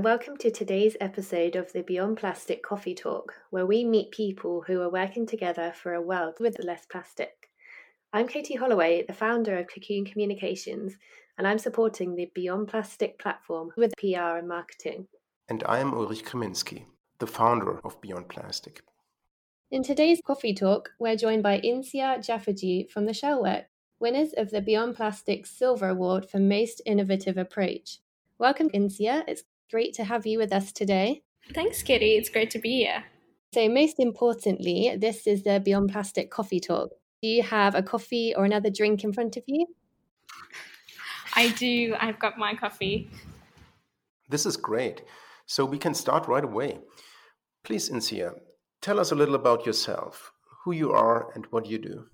And welcome to today's episode of the Beyond Plastic Coffee Talk, where we meet people who are working together for a world with less plastic. I'm Katie Holloway, the founder of Cocoon Communications, and I'm supporting the Beyond Plastic platform with PR and marketing. And I am Ulrich Kreminski, the founder of Beyond Plastic. In today's coffee talk, we're joined by Insiya Jafferjee from the Shellwork, winners of the Beyond Plastic Silver Award for Most Innovative Approach. Welcome, Insiya. It's great to have you with us today. Thanks, Kitty. It's great to be here. So, most importantly, this is the Beyond Plastic Coffee Talk. Do you have a coffee or another drink in front of you? I do. I've got my coffee. This is great. So, we can start right away. Please, Insiya, tell us a little about yourself, who you are, and what you do.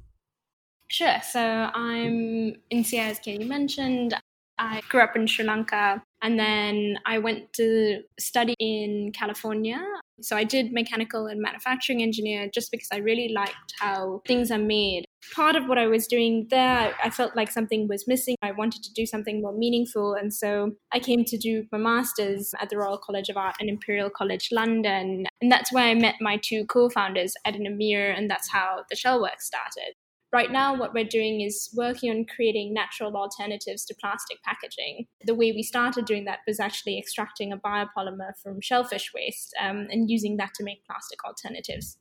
Sure. So, I'm Insiya, as Katie mentioned. I grew up in Sri Lanka and then I went to study in California. So I did mechanical and manufacturing engineer just because I really liked how things are made. Part of what I was doing there, I felt like something was missing. I wanted to do something more meaningful. And so I came to do my master's at the Royal College of Art and Imperial College London. And that's where I met my two co founders, Ed and Amir, and that's how the Shellwork started. Right now, what we're doing is working on creating natural alternatives to plastic packaging. The way we started doing that was actually extracting a biopolymer from shellfish waste um, and using that to make plastic alternatives.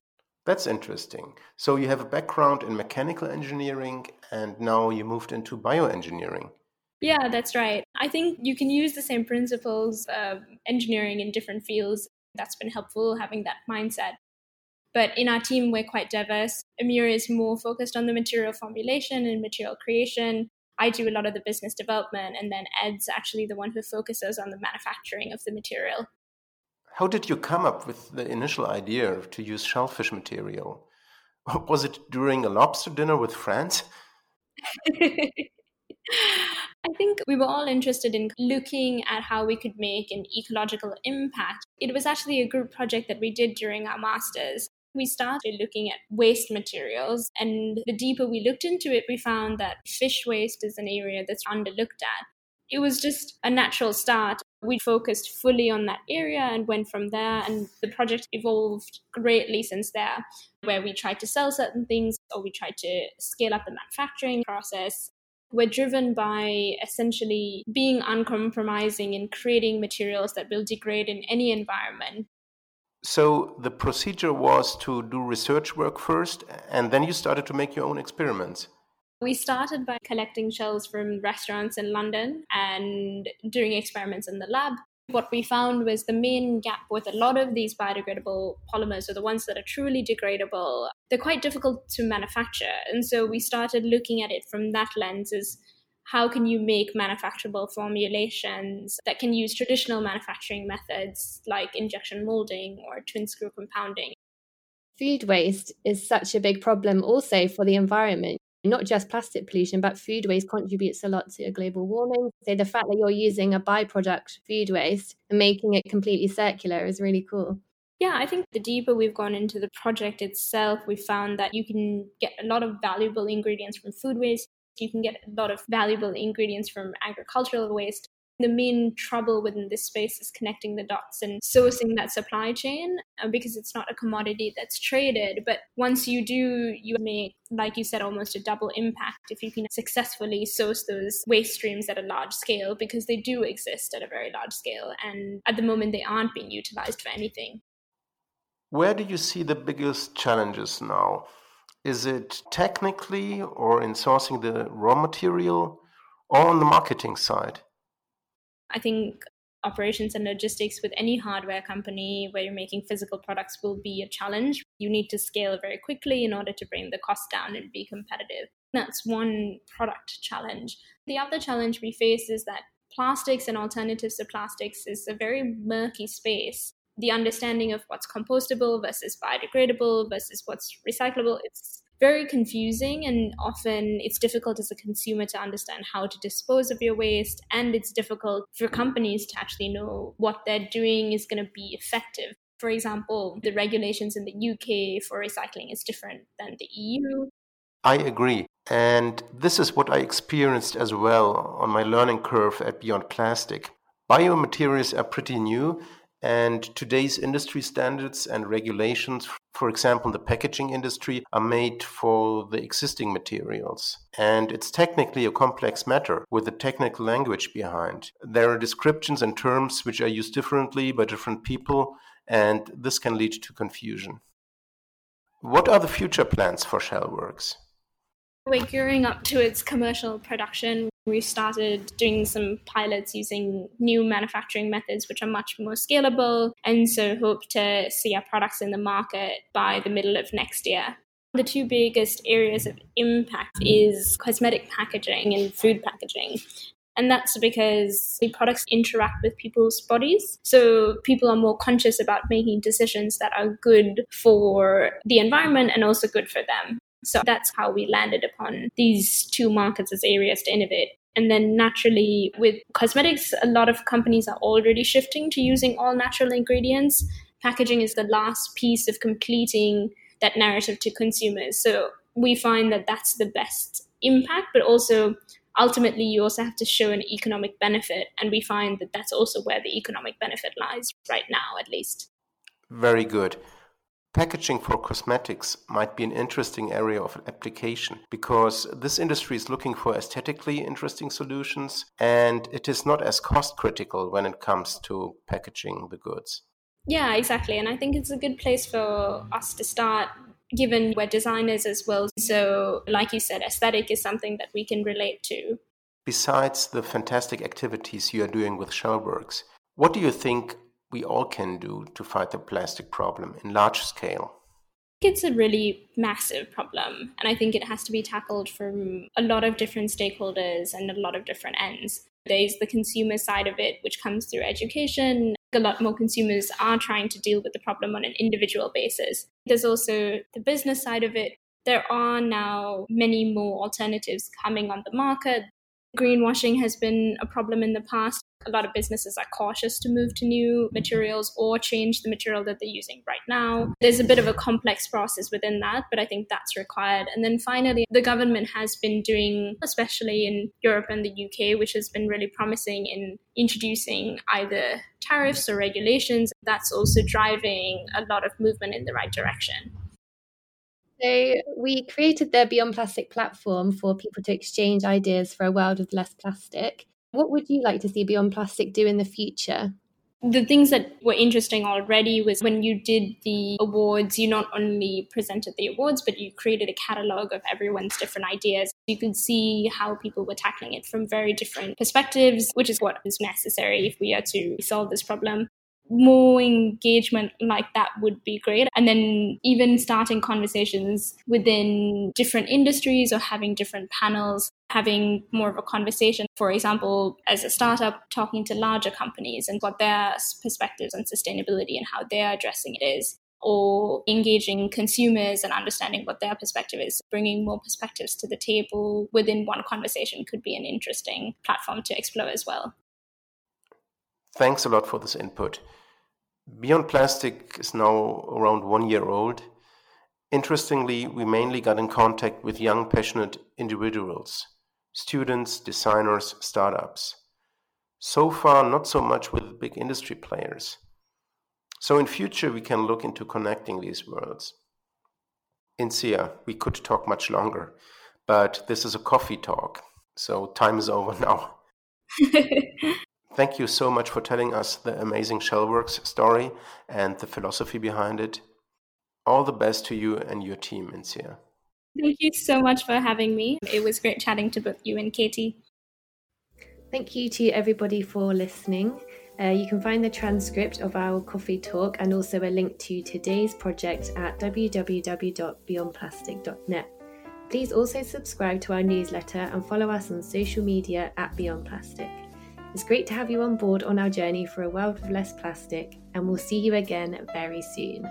That's interesting. So you have a background in mechanical engineering and now you moved into bioengineering. Yeah, that's right. I think you can use the same principles of engineering in different fields. That's been helpful having that mindset. But in our team, we're quite diverse. Amir is more focused on the material formulation and material creation. I do a lot of the business development, and then Ed's actually the one who focuses on the manufacturing of the material. How did you come up with the initial idea to use shellfish material? Was it during a lobster dinner with friends? I think we were all interested in looking at how we could make an ecological impact. It was actually a group project that we did during our master's we started looking at waste materials. And the deeper we looked into it, we found that fish waste is an area that's underlooked at. It was just a natural start. We focused fully on that area and went from there. And the project evolved greatly since there, where we tried to sell certain things or we tried to scale up the manufacturing process we're driven by essentially being uncompromising in creating materials that will degrade in any environment so the procedure was to do research work first, and then you started to make your own experiments. We started by collecting shells from restaurants in London and doing experiments in the lab. What we found was the main gap with a lot of these biodegradable polymers, or the ones that are truly degradable, they're quite difficult to manufacture. And so we started looking at it from that lens as how can you make manufacturable formulations that can use traditional manufacturing methods like injection molding or twin screw compounding? Food waste is such a big problem also for the environment. Not just plastic pollution, but food waste contributes a lot to global warming. So the fact that you're using a byproduct food waste and making it completely circular is really cool. Yeah, I think the deeper we've gone into the project itself, we found that you can get a lot of valuable ingredients from food waste you can get a lot of valuable ingredients from agricultural waste. The main trouble within this space is connecting the dots and sourcing that supply chain uh, because it's not a commodity that's traded. But once you do, you make, like you said, almost a double impact if you can successfully source those waste streams at a large scale because they do exist at a very large scale. And at the moment, they aren't being utilized for anything. Where do you see the biggest challenges now? Is it technically or in sourcing the raw material or on the marketing side? I think operations and logistics with any hardware company where you're making physical products will be a challenge. You need to scale very quickly in order to bring the cost down and be competitive. That's one product challenge. The other challenge we face is that plastics and alternatives to plastics is a very murky space the understanding of what's compostable versus biodegradable versus what's recyclable it's very confusing and often it's difficult as a consumer to understand how to dispose of your waste and it's difficult for companies to actually know what they're doing is going to be effective. For example the regulations in the UK for recycling is different than the EU I agree and this is what I experienced as well on my learning curve at Beyond Plastic. Biomaterials are pretty new, and today's industry standards and regulations, for example, the packaging industry, are made for the existing materials. And it's technically a complex matter with a technical language behind. There are descriptions and terms which are used differently by different people, and this can lead to confusion. What are the future plans for Shellworks? We're gearing up to its commercial production. We started doing some pilots using new manufacturing methods, which are much more scalable, and so hope to see our products in the market by the middle of next year. The two biggest areas of impact is cosmetic packaging and food packaging. And that's because the products interact with people's bodies. So people are more conscious about making decisions that are good for the environment and also good for them. So that's how we landed upon these two markets as areas to innovate. And then naturally, with cosmetics, a lot of companies are already shifting to using all natural ingredients. Packaging is the last piece of completing that narrative to consumers. So we find that that's the best impact, but also ultimately you also have to show an economic benefit and we find that that's also where the economic benefit lies right now at least very good packaging for cosmetics might be an interesting area of application because this industry is looking for aesthetically interesting solutions and it is not as cost critical when it comes to packaging the goods yeah exactly and i think it's a good place for us to start given we're designers as well. So, like you said, aesthetic is something that we can relate to. Besides the fantastic activities you are doing with Shellworks, what do you think we all can do to fight the plastic problem in large scale? It's a really massive problem, and I think it has to be tackled from a lot of different stakeholders and a lot of different ends. There's the consumer side of it, which comes through education. A lot more consumers are trying to deal with the problem on an individual basis. There's also the business side of it. There are now many more alternatives coming on the market. Greenwashing has been a problem in the past a lot of businesses are cautious to move to new materials or change the material that they're using right now. There's a bit of a complex process within that, but I think that's required. And then finally, the government has been doing, especially in Europe and the UK, which has been really promising in introducing either tariffs or regulations. That's also driving a lot of movement in the right direction. So, we created the Beyond Plastic platform for people to exchange ideas for a world with less plastic. What would you like to see Beyond Plastic do in the future? The things that were interesting already was when you did the awards, you not only presented the awards, but you created a catalog of everyone's different ideas. You could see how people were tackling it from very different perspectives, which is what is necessary if we are to solve this problem more engagement like that would be great. And then even starting conversations within different industries or having different panels, having more of a conversation. For example, as a startup, talking to larger companies and what their perspectives on sustainability and how they're addressing it is. Or engaging consumers and understanding what their perspective is. Bringing more perspectives to the table within one conversation could be an interesting platform to explore as well. Thanks a lot for this input. Beyond Plastic is now around one year old. Interestingly, we mainly got in contact with young, passionate individuals, students, designers, startups. So far, not so much with big industry players. So in future, we can look into connecting these worlds. Insiya, we could talk much longer, but this is a coffee talk, so time is over now. Thank you so much for telling us the amazing Shellworks story and the philosophy behind it. All the best to you and your team, Insiya. Thank you so much for having me. It was great chatting to both you and Katie. Thank you to everybody for listening. Uh, you can find the transcript of our coffee talk and also a link to today's project at www.beyondplastic.net. Please also subscribe to our newsletter and follow us on social media at Beyond Plastic. It's great to have you on board on our journey for a world with less plastic, and we'll see you again very soon.